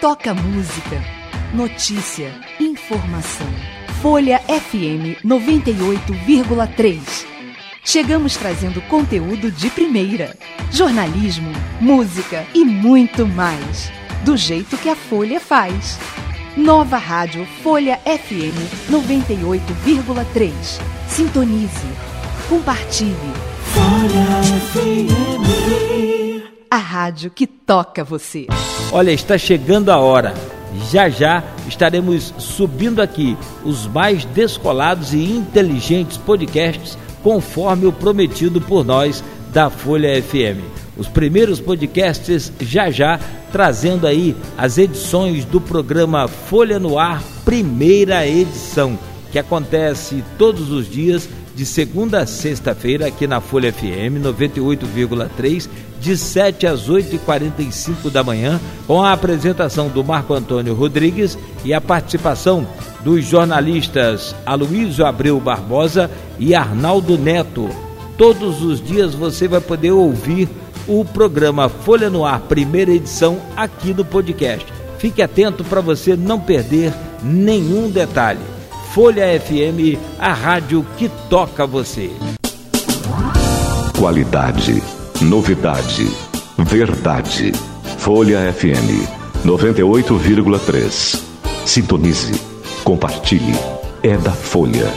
toca música, notícia, informação. Folha FM 98,3. Chegamos trazendo conteúdo de primeira, jornalismo, música e muito mais, do jeito que a Folha faz. Nova Rádio Folha FM 98,3. Sintonize, compartilhe. Folha FM. A rádio que toca você. Olha, está chegando a hora. Já já estaremos subindo aqui os mais descolados e inteligentes podcasts, conforme o prometido por nós da Folha FM. Os primeiros podcasts já já trazendo aí as edições do programa Folha no Ar, primeira edição, que acontece todos os dias de segunda a sexta-feira aqui na Folha FM 98,3 de 7 às 8h45 da manhã, com a apresentação do Marco Antônio Rodrigues e a participação dos jornalistas Aloysio Abreu Barbosa e Arnaldo Neto. Todos os dias você vai poder ouvir o programa Folha no Ar, primeira edição, aqui no podcast. Fique atento para você não perder nenhum detalhe. Folha FM, a rádio que toca você. Qualidade Novidade. Verdade. Folha FM 98,3. Sintonize. Compartilhe. É da Folha.